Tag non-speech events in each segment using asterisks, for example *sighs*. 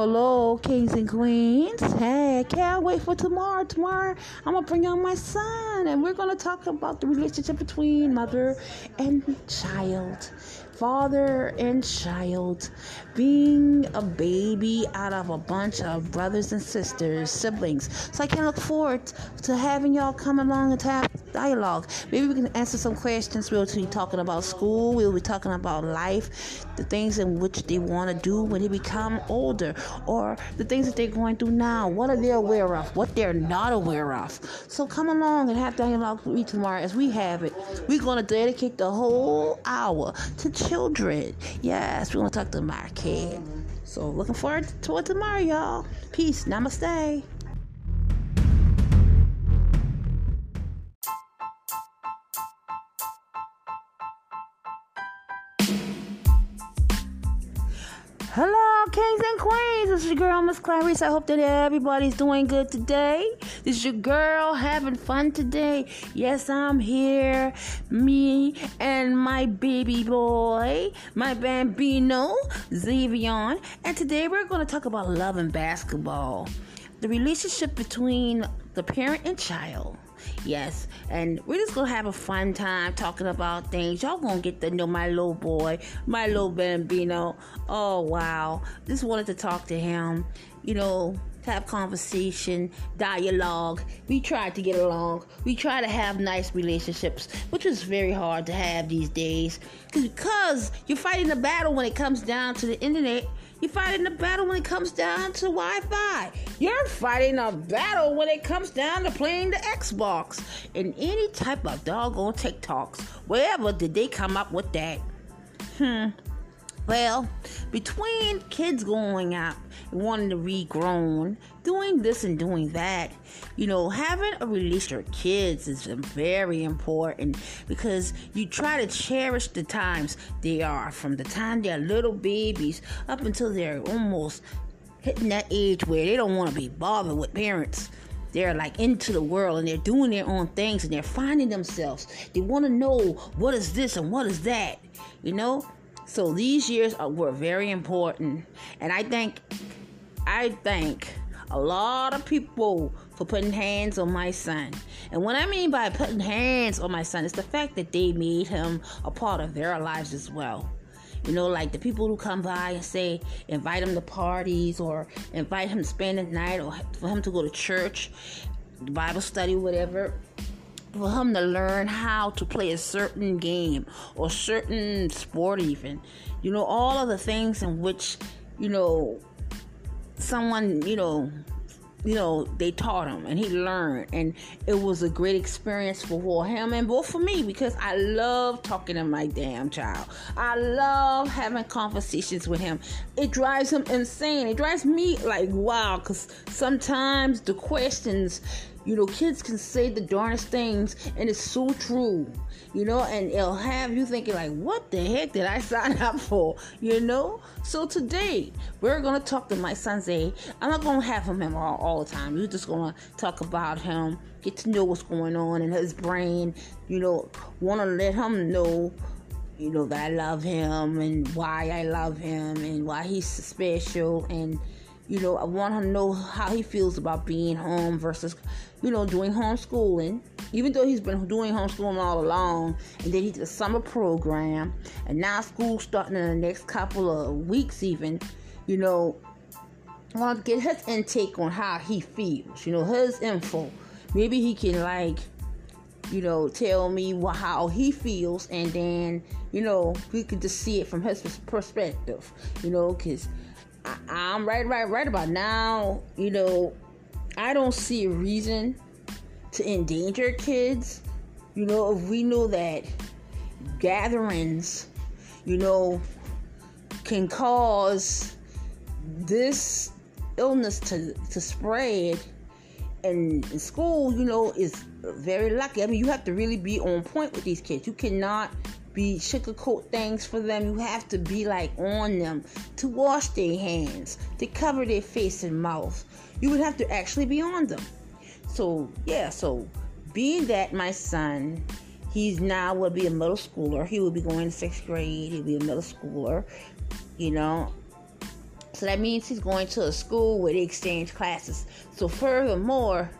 Hello, kings and queens. Hey, can't wait for tomorrow. Tomorrow, I'm gonna bring on my son, and we're gonna talk about the relationship between mother and child father and child, being a baby out of a bunch of brothers and sisters, siblings. So I can look forward to having y'all come along and have dialogue. Maybe we can answer some questions. We'll be talking about school. We'll be talking about life, the things in which they want to do when they become older, or the things that they're going through now. What are they aware of? What they're not aware of. So come along and have dialogue with me tomorrow as we have it. We're going to dedicate the whole hour to children. Yes, we're to talk to my kid. So looking forward to it tomorrow, y'all. Peace. Namaste. Hello, kings and queens. This is your girl, Miss Clarice. I hope that everybody's doing good today. This is your girl having fun today. Yes, I'm here. Me and my baby boy, my bambino, Xavion. And today we're going to talk about love and basketball. The relationship between the parent and child. Yes, and we're just gonna have a fun time talking about things. Y'all gonna get to know my little boy, my little bambino. Oh wow, just wanted to talk to him. You know, have conversation, dialogue. We tried to get along. We try to have nice relationships, which is very hard to have these days because you're fighting a battle when it comes down to the internet you're fighting a battle when it comes down to Wi Fi. You're fighting a battle when it comes down to playing the Xbox and any type of doggone TikToks. Wherever did they come up with that? Hmm. Well, between kids going out wanting to regrown, doing this and doing that, you know, having a relationship with kids is very important because you try to cherish the times they are from the time they're little babies up until they're almost hitting that age where they don't want to be bothered with parents they're like into the world and they're doing their own things and they're finding themselves. They want to know what is this and what is that, you know? So these years are, were very important, and I think, I thank a lot of people for putting hands on my son. And what I mean by putting hands on my son is the fact that they made him a part of their lives as well. You know, like the people who come by and say, invite him to parties or invite him to spend the night or for him to go to church, Bible study, whatever for him to learn how to play a certain game or certain sport even. You know all of the things in which you know someone you know you know they taught him and he learned. And it was a great experience for him and both for me because i love talking to my damn child. I love having conversations with him. It drives him insane. It drives me like wow because sometimes the questions you know, kids can say the darnest things, and it's so true. You know, and it'll have you thinking like, "What the heck did I *laughs* sign up for?" You know. So today we're gonna talk to my son Zay. I'm not gonna have him all, all the time. We're just gonna talk about him, get to know what's going on in his brain. You know, want to let him know you know that I love him and why I love him and why he's special and you know, I want to know how he feels about being home versus, you know, doing homeschooling. Even though he's been doing homeschooling all along, and then he did a summer program, and now school's starting in the next couple of weeks, even, you know, I want to get his intake on how he feels. You know, his info. Maybe he can like, you know, tell me how he feels, and then you know we could just see it from his perspective. You know, because I'm right, right, right about now. You know, I don't see a reason to endanger kids. You know, if we know that gatherings, you know, can cause this illness to, to spread and school, you know, is very lucky. I mean, you have to really be on point with these kids. You cannot be sugarcoat things for them. You have to be like on them to wash their hands, to cover their face and mouth. You would have to actually be on them. So yeah, so being that my son, he's now will be a middle schooler. He will be going to sixth grade. He'll be a middle schooler. You know, so that means he's going to a school where they exchange classes. So furthermore,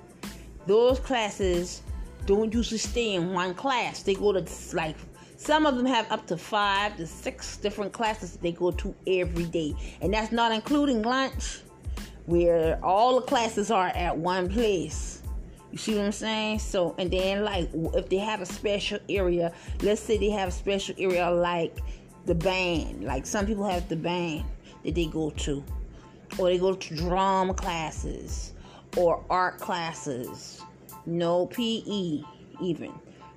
those classes don't usually stay in one class. They go to like some of them have up to five to six different classes they go to every day. And that's not including lunch, where all the classes are at one place. You see what I'm saying? So, and then, like, if they have a special area, let's say they have a special area like the band, like some people have the band that they go to, or they go to drama classes or art classes, no PE even.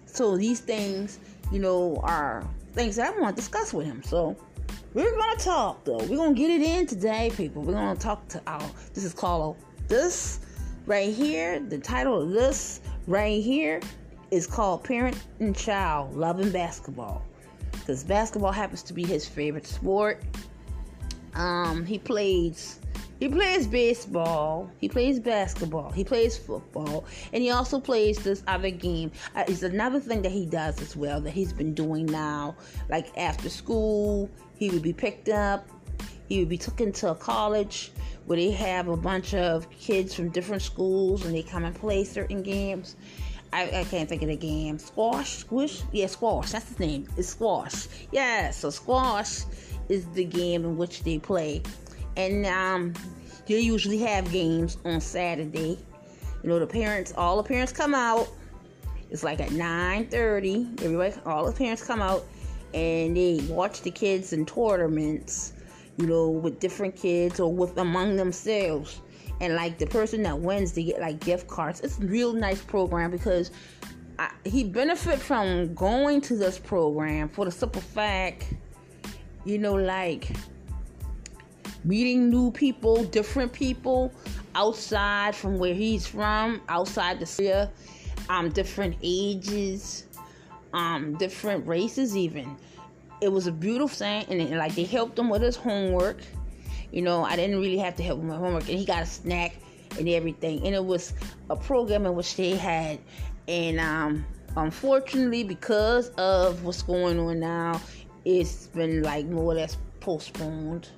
So, these things you know, are things that I want to discuss with him. So we're gonna talk though. We're gonna get it in today, people. We're gonna talk to our this is called this right here. The title of this right here is called Parent and Child Loving Basketball. Because basketball happens to be his favorite sport. Um, he plays he plays baseball, he plays basketball, he plays football, and he also plays this other game. Uh, it's another thing that he does as well that he's been doing now. Like after school, he would be picked up, he would be taken to a college where they have a bunch of kids from different schools and they come and play certain games. I, I, can't think of the game. Squash? Squish? Yeah, squash. That's his name. It's squash. Yeah, so squash is the game in which they play and um, they usually have games on Saturday. You know, the parents, all the parents come out. It's like at 9:30. Everybody, all the parents come out, and they watch the kids in tournaments. You know, with different kids or with among themselves. And like the person that wins, they get like gift cards. It's a real nice program because I, he benefit from going to this program for the simple fact, you know, like meeting new people, different people outside from where he's from, outside the city, um, different ages, um, different races, even. It was a beautiful thing, and, and like they helped him with his homework. You know, I didn't really have to help him with homework, and he got a snack and everything. And it was a program in which they had, and um, unfortunately, because of what's going on now, it's been like more or less postponed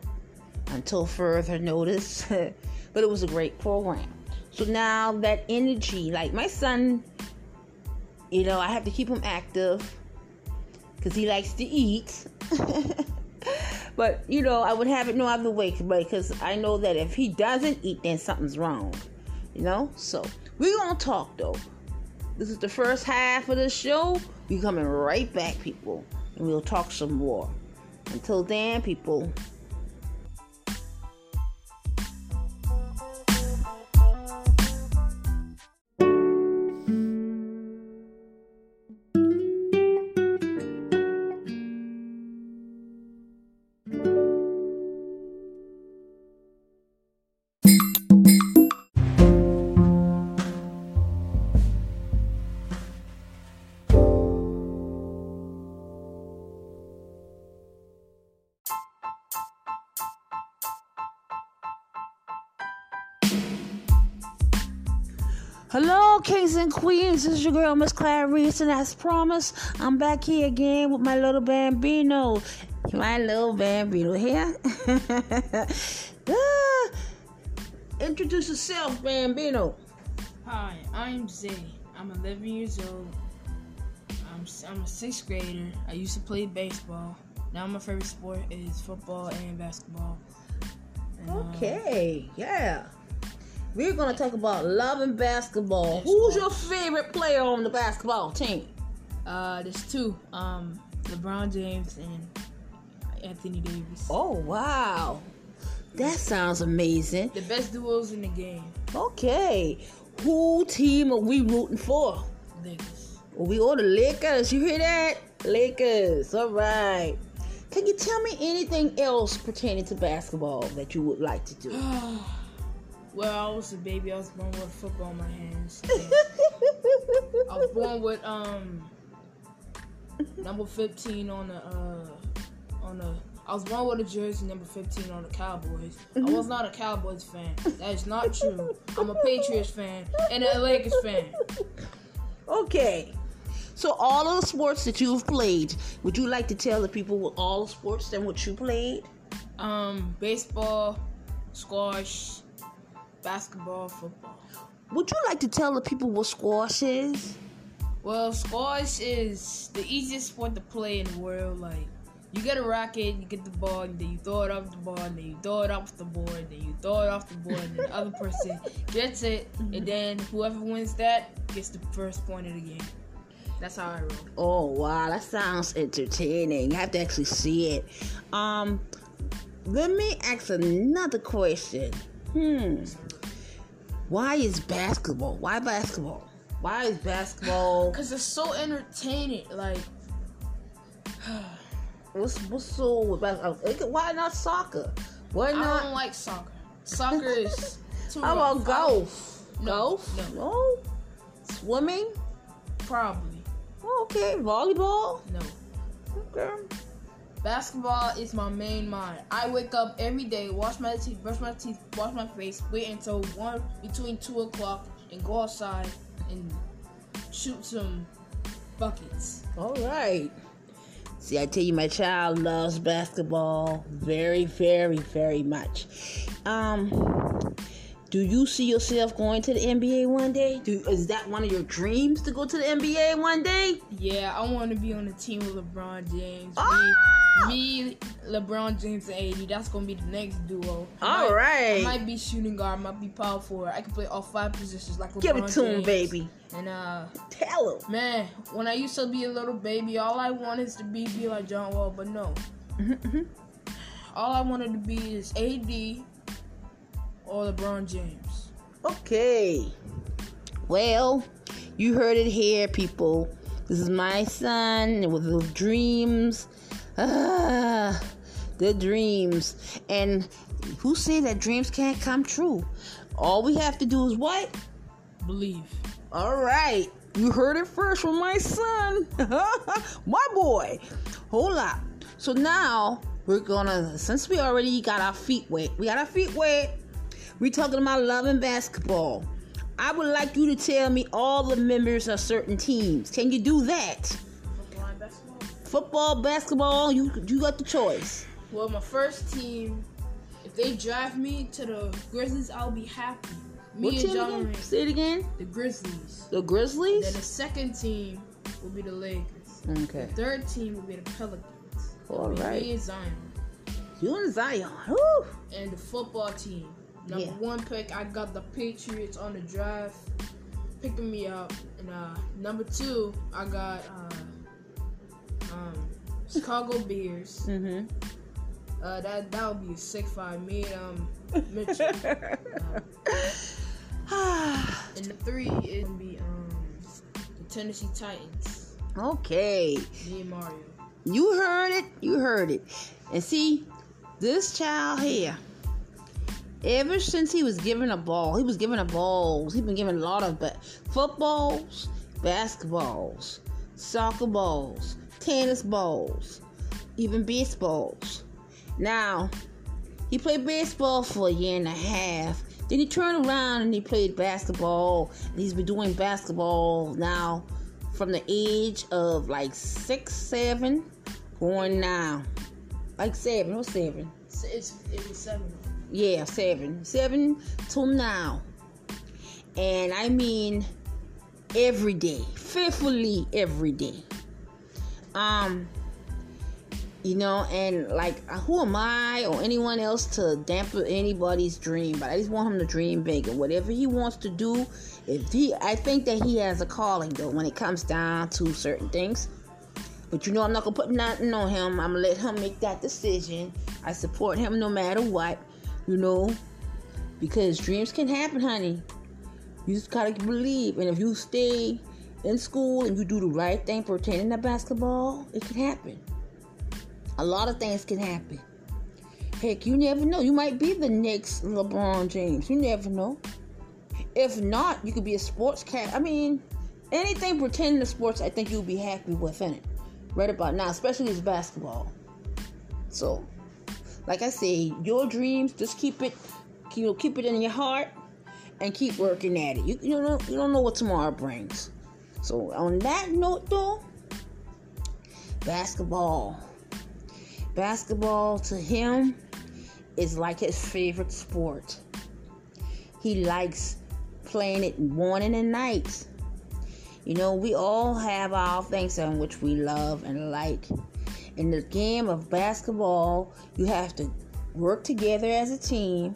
until further notice. *laughs* but it was a great program. So now that energy, like my son, you know, I have to keep him active because he likes to eat. *laughs* but you know, I would have it no other way because I know that if he doesn't eat, then something's wrong. You know, so we're gonna talk though. This is the first half of the show. We coming right back, people, and we'll talk some more. Until then, people, and queens. This is your girl, Miss Clarice, and as promised, I'm back here again with my little bambino. My little bambino here. *laughs* ah, introduce yourself, bambino. Hi, I'm Zay. I'm 11 years old. I'm, I'm a sixth grader. I used to play baseball. Now my favorite sport is football and basketball. And, uh, Okay, yeah. We're gonna talk about love and basketball. Who's your favorite player on the basketball team? Uh, there's two. Um, LeBron James and Anthony Davis. Oh wow, that sounds amazing. The best duos in the game. Okay, who team are we rooting for? Lakers. Well, we all the Lakers. You hear that? Lakers. All right. Can you tell me anything else pertaining to basketball that you would like to do? *sighs* *sighs* *sighs* well, I was a baby. I was born with football in my hands. *laughs* I was born with um number 15 on the uh on the. I was born with a jersey number 15 on the Cowboys. I was not a Cowboys fan. That is not true. I'm a *laughs* Patriots fan and a Lakers fan. Okay. So all of the sports that you've played, would you like to tell the people what all the sports and what you played? Um, baseball, squash, basketball, football. Would you like to tell the people what squash is? Well, squash is the easiest sport to play in the world. Like, you get a racket, you get the ball, and then you throw it off the ball, and then you throw it off the board, and then you throw it off the board, and then the other person *laughs* gets it, and then whoever wins that gets the first point of the game. That's how I roll. Oh wow, that sounds entertaining. You have to actually see it. Um, let me ask another question. Hmm. Why is basketball? Why basketball? Why is basketball? *sighs* Cause it's so entertaining. Like, *sighs* What's what's so with basketball? Why not soccer? Why not? I don't like soccer. Soccer is *laughs* too How rough. about golf? No, golf? no. No. Swimming? Probably oh, Okay. Volleyball? no. Okay. Basketball is my main mind. I wake up every day, wash my teeth, brush my teeth, wash my face, wait until one between two o'clock, and go outside and shoot some buckets. All right. See, I tell you, my child loves basketball very, very, very much. Um, do you see yourself going to the NBA one day? Do, is that one of your dreams to go to the NBA one day? Yeah, I want to be on the team with LeBron James. Ah! Me, me, LeBron James, and AD. That's gonna be the next duo. I All might- right. I might be shooting guard, I might be power forward. I can play all five positions like LeBron Give it to him, baby. And uh, Tell him. man, when I used to be a little baby, all I wanted is to be be like John Wall, but no. *laughs* All I wanted to be is AD or LeBron James. Okay. Well, you heard it here, people. This is my son with the dreams. Ah, the dreams. And who say that dreams can't come true? All we have to do is what? Believe. All right. You heard it first from my son. *laughs* my boy. Hold up. So now we're gonna, since we already got our feet wet, we got our feet wet. We're talking about love and basketball. I would like you to tell me all the members of certain teams. Can you do that? Football and basketball. Football, basketball, you you got the choice. Well, my first team, if they draft me to the Grizzlies, I'll be happy. Me what and John? Say it again. The Grizzlies. The Grizzlies? Then the second team will be the Lakers. Okay. Third team will be the Pelicans. All right. Me and Zion. You and Zion. Woo. And the football team. Number Yeah. one pick, I got the Patriots on the draft, picking me up. And uh, number two, I got uh, um, Chicago *laughs* Bears. Mm-hmm. Uh, that that would be a sick five. Me and um, Mitchell. Um, *laughs* and the three is gonna be um, the Tennessee Titans. okay. Me and Mario. You heard it. You heard it. And see, this child here, ever since he was given a ball, he was given a balls. He's been given a lot of ba- footballs, basketballs, soccer balls, tennis balls, even baseballs. Now, he played baseball for a year and a half. Then he turned around and he played basketball. He's been doing basketball now from the age of like six, seven, going now. Like seven, what's seven? It's, it's it was seven. Yeah, seven. Seven till now. And I mean every day. Faithfully every day. Um You know, and like, who am I or anyone else to dampen anybody's dream? But I just want him to dream big and whatever he wants to do. If he, I think that he has a calling though when it comes down to certain things. But you know, I'm not gonna put nothing on him. I'm gonna let him make that decision. I support him no matter what. You know, because dreams can happen, honey. You just gotta believe, and if you stay in school and you do the right thing pertaining to basketball, it can happen. A lot of things can happen. Heck, you never know. You might be the next LeBron James. You never know. If not, you could be a sports cat. I mean, anything pertaining to sports, I think you'll be happy with in it. Right about now, especially as basketball. So, like I say, your dreams, just keep it, you know, keep it in your heart, and keep working at it. You, you don't you don't know what tomorrow brings. So on that note, though, basketball. Basketball to him is like his favorite sport. He likes playing it morning and night. You know, we all have our things in which we love and like. In the game of basketball, you have to work together as a team.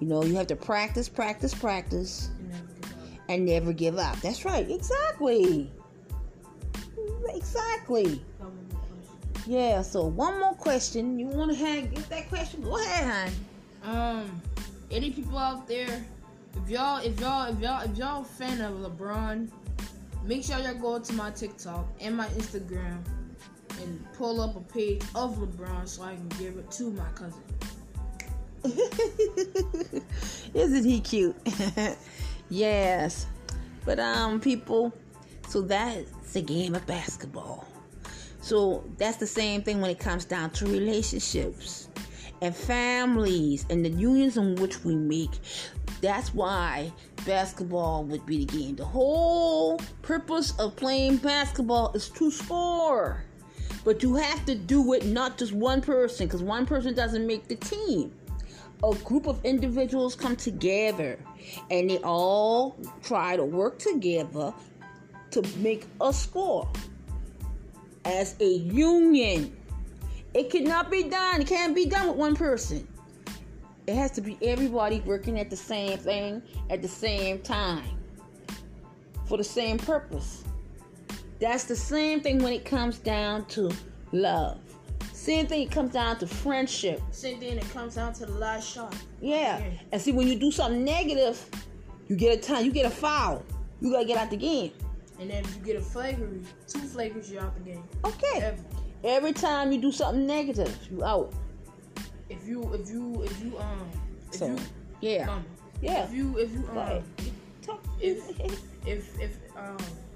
You know, you have to practice, practice, practice, and never give up. That's right, exactly. Exactly. Yeah, so one more question. You want to have get that question? Go ahead, hon. Um, any people out there, if y'all, if y'all, if y'all, if y'all fan of LeBron, make sure y'all go to my TikTok and my Instagram and pull up a page of LeBron so I can give it to my cousin. *laughs* Isn't he cute? *laughs* yes. But um people, so that's a game of basketball. So that's the same thing when it comes down to relationships and families and the unions in which we make. That's why basketball would be the game. The whole purpose of playing basketball is to score. But you have to do it not just one person because one person doesn't make the team a group of individuals come together and they all try to work together to make a score as a union. It cannot be done. It can't be done with one person. It has to be everybody working at the same thing at the same time for the same purpose. That's the same thing when it comes down to love. Same thing, it comes down to friendship. Same thing, it comes down to the last shot. Yeah. yeah. And see, when you do something negative, you get a time, you get a foul. You gotta get out the game. And then if you get a flagrant, two flagrants, you're out the game. Okay. Every, Every time you do something negative, you out. If you, if you, if you, um, if so, you, yeah, mama, yeah. If you, if you, um, if, if, if, um, um, if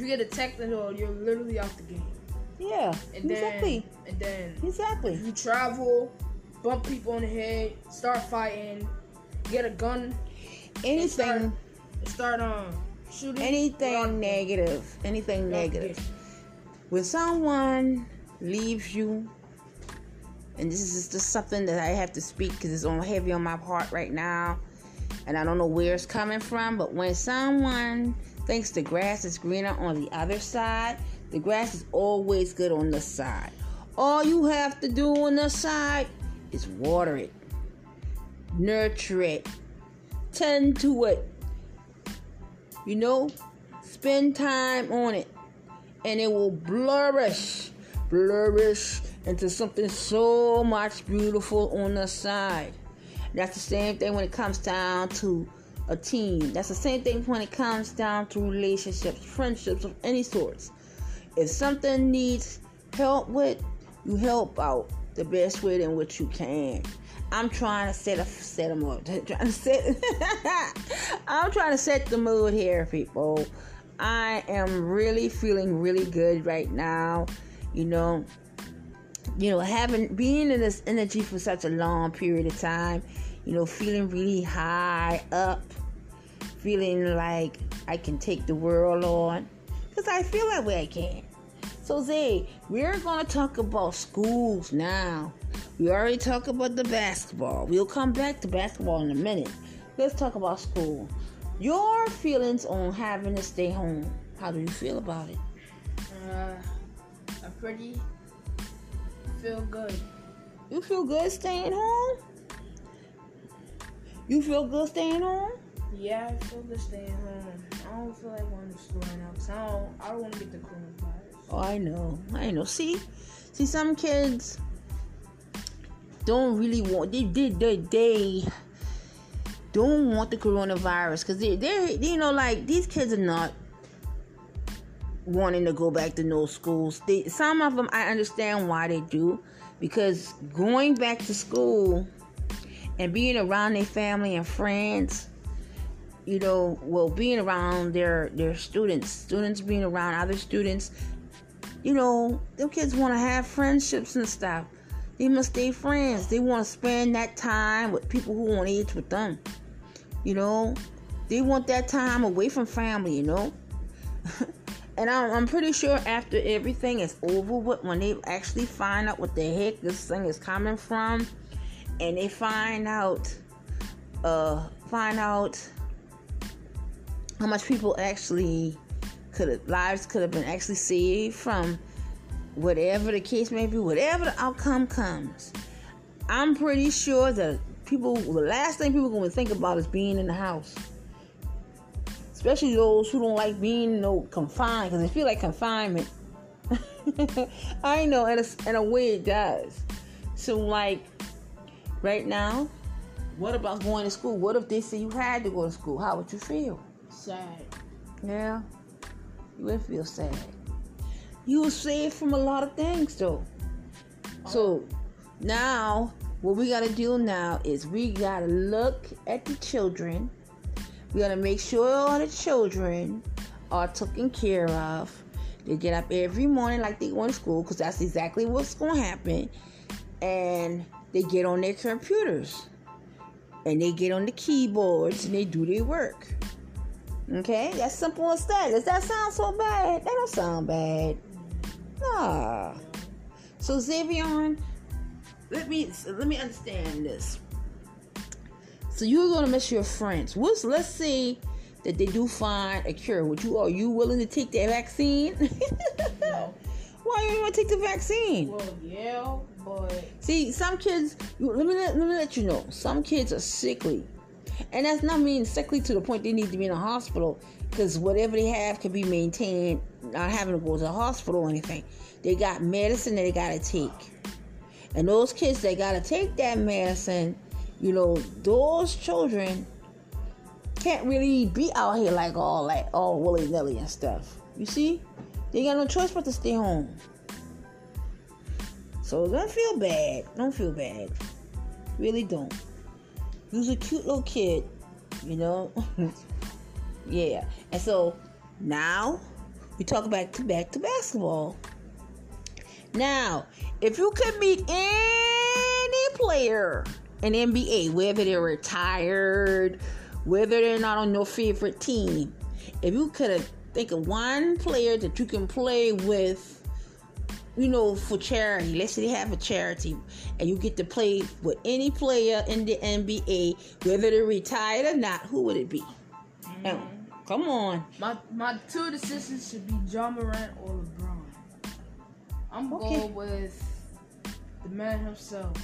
you get a technical, you're literally out the game. Yeah, and exactly. Then, and then exactly. You travel, bump people on the head, start fighting, get a gun, anything, start, start um shooting. Anything negative, anything negative. When someone leaves you, and this is just something that I have to speak because it's on heavy on my heart right now, and I don't know where it's coming from. But when someone thinks the grass is greener on the other side, the grass is always good on the side. All you have to do on the side is water it, nurture it, tend to it. You know, spend time on it, and it will flourish, flourish into something so much beautiful on the side. That's the same thing when it comes down to a team. That's the same thing when it comes down to relationships, friendships of any sorts. If something needs help with, you help out the best way in which you can. I'm trying to set a set them *laughs* up. trying to set. *laughs* I'm trying to set the mood here, people. I am really feeling really good right now. You know, you know, having being in this energy for such a long period of time. You know, feeling really high up, feeling like I can take the world on because I feel that way I can. So, Zay, we're going to talk about schools now. We already talked about the basketball. We'll come back to basketball in a minute. Let's talk about school. Your feelings on having to stay home. How do you feel about it? Uh, I pretty feel good. You feel good staying home? You feel good staying home? Yeah, I feel good staying home. I don't feel like going to school right now because I don't, I don't want to get the coronavirus. Oh, I know. I know. See, see, some kids don't really want. They did. They, they don't want the coronavirus because they, they, you know, like these kids are not wanting to go back to no schools. They, some of them, I understand why they do, because going back to school and being around their family and friends you know, well, being around their their students, students being around other students, you know, them kids want to have friendships and stuff. They must stay friends. They want to spend that time with people who want age with them. You know, they want that time away from family. You know, *laughs* and I'm, I'm pretty sure after everything is over with, when they actually find out what the heck this thing is coming from, and they find out, uh, find out how much people actually could have lives could have been actually saved from whatever the case may be, whatever the outcome comes. I'm pretty sure that people the last thing people are going to think about is being in the house. Especially those who don't like being you know, confined because they feel like confinement. *laughs* I know, in a, in a way it does. So, like, right now, what about going to school? What if they say you had to go to school? How would you feel? Sad. Yeah, you would feel sad. You were saved from a lot of things, though. So now, what we gotta do now is we gotta look at the children. We gotta make sure all the children are taken care of. They get up every morning like they go to school, because that's exactly what's gonna happen. And they get on their computers and they get on the keyboards and they do their work. Okay, that's simple as that. Does that sound so bad? That don't sound bad. Nah. So Xavier, let me let me understand this. So you're gonna miss your friends. What's let's say that they do find a cure. Would you are you willing to take that vaccine? No. *laughs* Why you want to take the vaccine? Well, yeah, but See, some kids. Let me let, let me let you know. Some kids are sickly, and that's not mean sickly to the point they need to be in a hospital. Because whatever they have can be maintained, not having to go to the hospital or anything. They got medicine that they gotta take, and those kids they gotta take that medicine. You know, those children can't really be out here like all like all willy nilly and stuff. You see, they got no choice but to stay home. So don't feel bad. Don't feel bad. Really don't. You's a cute little kid, you know. *laughs* yeah. And so now we talk back to back to basketball. Now, if you could meet any player in NBA, whether they're retired, whether they're not on your favorite team, if you could think of one player that you can play with you know, for charity. Let's say they have a charity and you get to play with any player in the NBA, whether they're retired or not, who would it be? Now, mm. come on. my my two decisions should be Ja Morant or LeBron. I'm Okay. going with the man himself,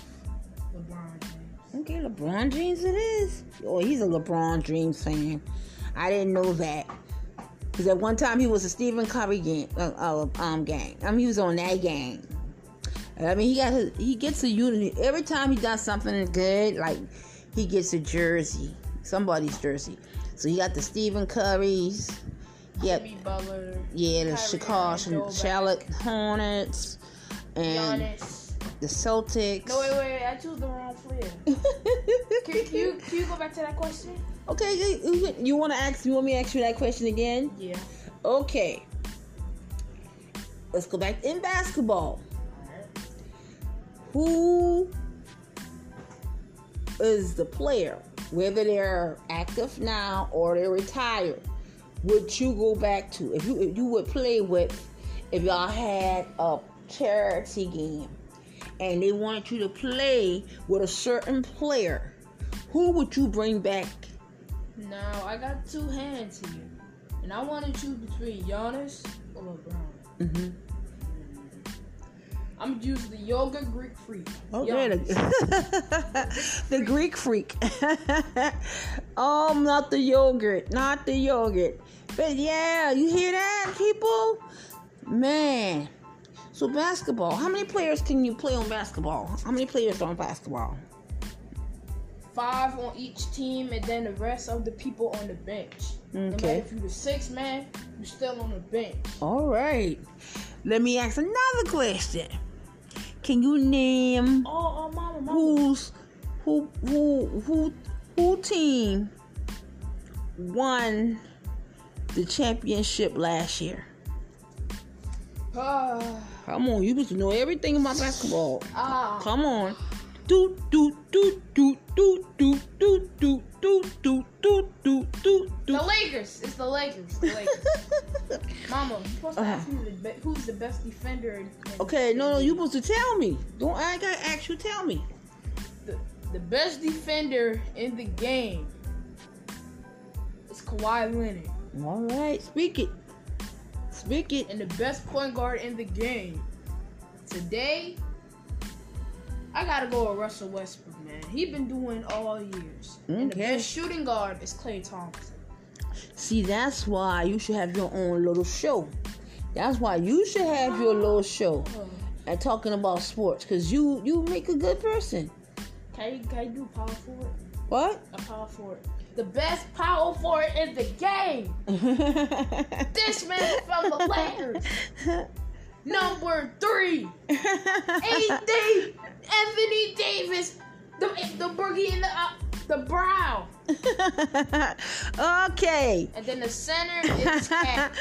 LeBron James. Okay, LeBron James it is. Oh, he's a LeBron James fan. I didn't know that. Because at one time he was a Stephen Curry gang, uh, uh, um, gang. I mean, he was on that gang. I mean, he got his, he gets a unity every time he does something good. Like he gets a jersey, somebody's jersey. So he got the Stephen Currys. Yep. Jimmy Butler. Yeah, the Chicago Charlotte Hornets and Giannis. The Celtics. No, wait, wait, wait. I chose the wrong player. *laughs* Can, can you can you go back to that question? okay, you, you want to ask? You want me to ask you that question again? Yeah. Okay. Let's go back in basketball. Who is the player, whether they're active now or they're retired, would you go back to? If you if you would play with, if y'all had a charity game and they wanted you to play with a certain player, who would you bring back? Now I got two hands here, and I want to choose between Giannis or LeBron. Mm-hmm. I'm gonna use the yoga Greek freak. Okay, the, *laughs* the Greek freak. *laughs* oh, not the yogurt, not the yogurt. But yeah, you hear that, people? Man. So basketball. How many players can you play on basketball? How many players are on basketball? Five on each team, and then the rest of the people on the bench. No Okay. if you're the sixth man, you're still on the bench. All right. Let me ask another question. Can you name Oh, oh, mama, mama. who's who who who who team won the championship last year? Ah, Come on, you supposed to know everything about basketball. ah. Come on. Do do do do do do do do do do do do do The. Lakers. It's the Lakers. The Lakers. Mama, you're supposed to Uh-huh. ask me the be- who's the best defender. In- Okay, no, no, you supposed to tell me. Don't I gotta ask you? Tell me. the, the best defender in the game is Kawhi Leonard, All right, speak it. It. and the best point guard in the game today. I gotta go with Russell Westbrook, man. He been doing all years. And the best shooting guard is Klay Thompson. See, that's why you should have your own little show. That's why you should have your little show oh. and talking about sports, cause you you make a good person. Can you, can you do power forward? What? A power forward. The best power forward in the game. *laughs* This man from the Lakers. *laughs* Number three. AD Anthony Davis, the the boogie in the uh, the brow, *laughs* okay. and then the center is Cat.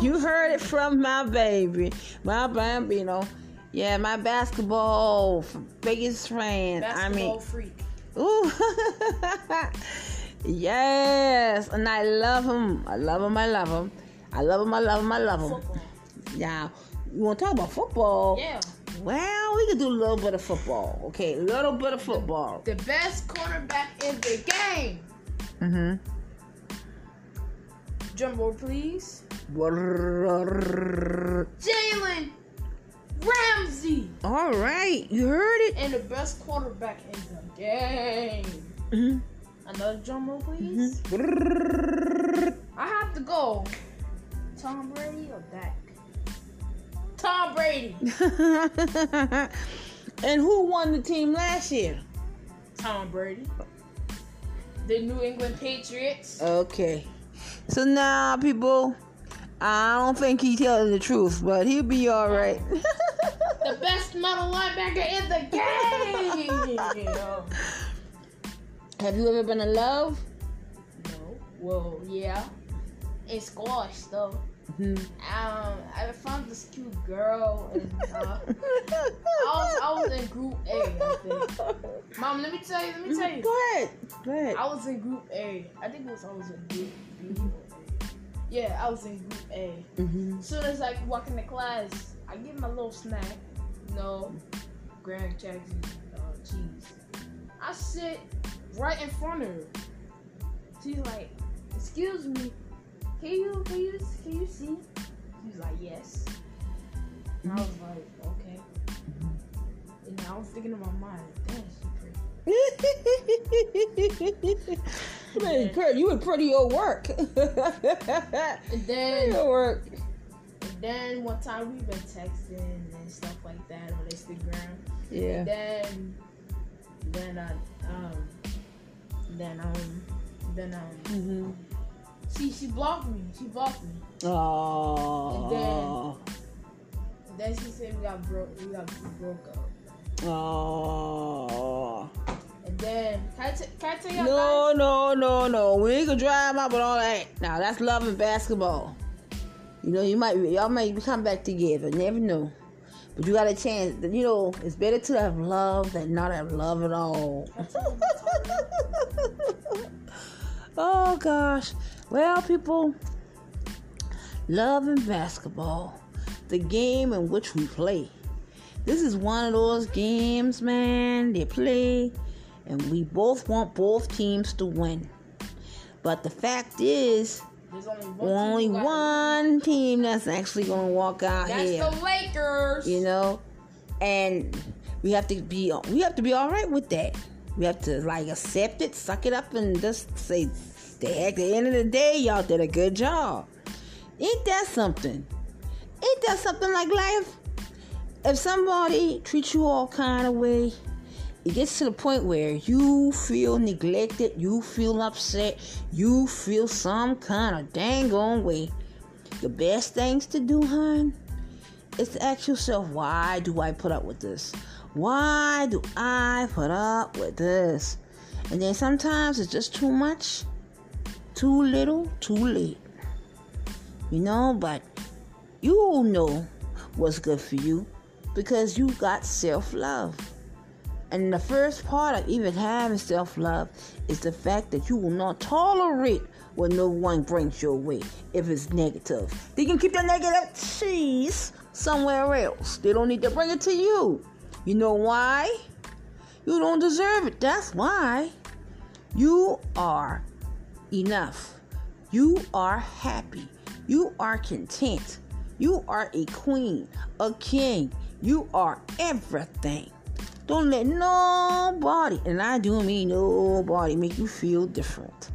you heard it from my baby, my bambino. Yeah, my basketball biggest fan. I basketball mean, freak. ooh, yes, and I love him. I love him. I love him. I love him. I love him. I love him. Football. Now, you want to talk about football? Yeah, Well, we could do a little bit of football. Okay, a little bit of football. the best cornerback in the game. Mm-hmm. Drum roll, please. Jalen Ramsey, All right, you heard it. and the best quarterback in the game. Mhm. Another drum roll, please. Mm-hmm. I have to go. Tom Brady or Dak? Tom Brady. *laughs* and who won the team last year? Tom Brady. The New England Patriots. Okay. So now, people, I don't think he's telling the truth, but he'll be all right. the best metal linebacker in the *laughs* game. Have you ever been in love? No. Well, yeah. In squash, though. Mhm. Um, I found this cute girl, and uh, I was I was in Group A. I think. Mom, let me tell you. Let me tell you. Go ahead. Go ahead. I was in Group A. I think it was I was in Group B. Yeah, I was in Group A. Mhm. Soon as I walk into class, I give him a little snack. No, Grand Jackson uh, cheese. I sit right in front of her. She's like, "Excuse me, can you can you can you see?" She's like, "Yes." And I was like, "Okay." And I was thinking in my mind, "Damn, she pretty." *laughs* Man, Kurt, you were pretty old work. And *laughs* then Your work. And then one time we've been texting and stuff like that on Instagram. Yeah. Then, then I, um, then um, then um, Mm-hmm. she she blocked me. She blocked me. Oh. And then she said we got broke. We got we broke up. Oh. And then can I, t- can I tell y'all No, no, no, no. We ain't gonna drive out with all that. Now that's love and basketball. You know, you might y'all might come back together. Never know. But you got a chance. You know, it's better to have love than not have love at all. *laughs* oh gosh. Well, people, love and basketball, the game in which we play. This is one of those games, man. They play, and we both want both teams to win. But the fact is, There's only one. only team one team that's actually gonna walk out That's here. the Lakers. You know, and we have to be we have to be all right with that. We have to like accept it, suck it up, and just say, at the end of the day, y'all did a good job. Ain't that something? Ain't that something like life? If somebody treats you all kind of way, it gets to the point where you feel neglected, you feel upset, you feel some kind of dang on way. The best things to do, hon, is to ask yourself, why do I put up with this? Why do I put up with this? And then sometimes it's just too much, too little, too late. You know, but you know what's good for you because you got self love. And the first part of even having self love is the fact that you will not tolerate when no one brings your way if it's negative. They can keep that negative cheese somewhere else. They don't need to bring it to you. You know why? You don't deserve it. That's why. You are enough. You are happy. You are content. You are a queen, a king. You are everything. Don't let nobody, and I do mean nobody, make you feel different.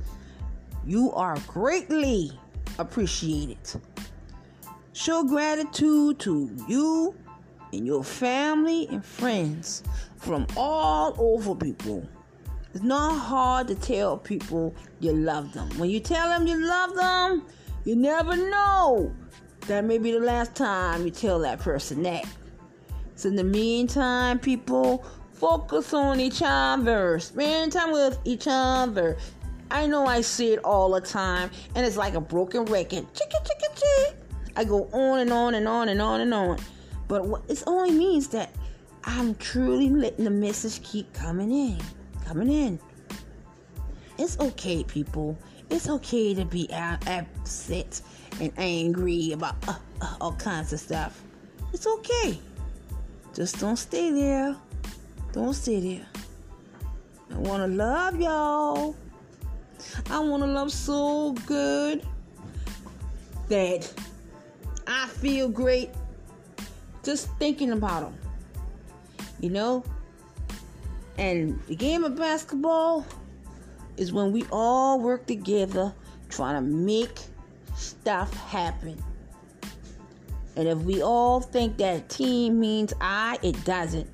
You are greatly appreciated. Show gratitude to you and your family and friends from all over people. It's not hard to tell people you love them. When you tell them you love them, you never know. That may be the last time you tell that person that. So in the meantime, people focus on each other. Spend time with each other. I know I see it all the time, and it's like a broken record. Chicka chicka chick. I go on and on and on and on and on. But what, it only means that I'm truly letting the message keep coming in, coming in. It's okay, people. It's okay to be upset and angry about uh, uh, all kinds of stuff. It's okay. Just don't stay there. Don't stay there. I want to love y'all. I want to love so good that I feel great just thinking about them. You know? And the game of basketball is when we all work together trying to make stuff happen. And if we all think that team means I, it doesn't.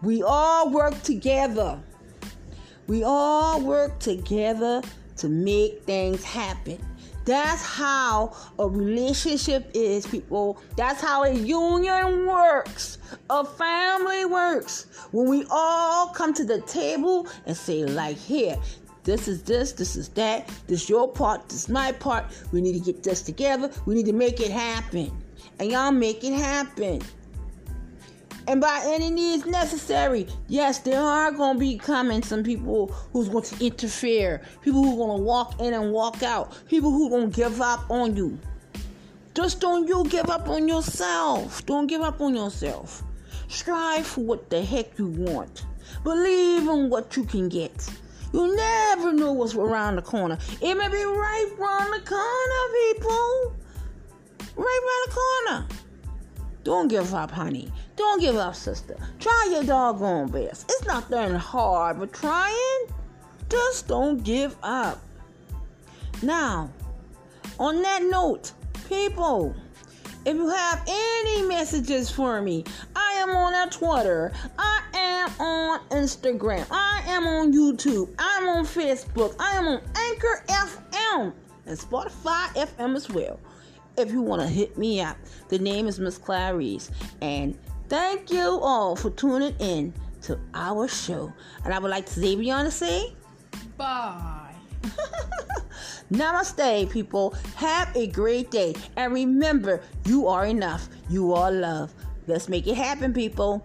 We all work together. We all work together to make things happen. That's how a relationship is, people. That's how a union works. A family works. When we all come to the table and say, like, here, this is this, this is that, this your part, this my part. We need to get this together. We need to make it happen. And y'all make it happen and by any means necessary. Yes, there are going to be coming some people who's going to interfere, people who are going to walk in and walk out, people who are going to give up on you. Just don't you give up on yourself. Don't give up on yourself. Strive for what the heck you want. Believe in what you can get. You never know what's around the corner. It may be right around the corner, people. Right around the corner. Don't give up, honey. Don't give up, sister. Try your doggone best. It's not that hard, but trying, just don't give up. Now, on that note, people, if you have any messages for me, I am on a Twitter. I am on Instagram. I am on YouTube. I'm on Facebook. I am on Anchor FM and Spotify FM as well if you want to hit me up. The name is Miss Clarice. And thank you all for tuning in to our show. And I would like to say, Beyond to say, bye. *laughs* Namaste, people. Have a great day. And remember, you are enough. You are love. Let's make it happen, people.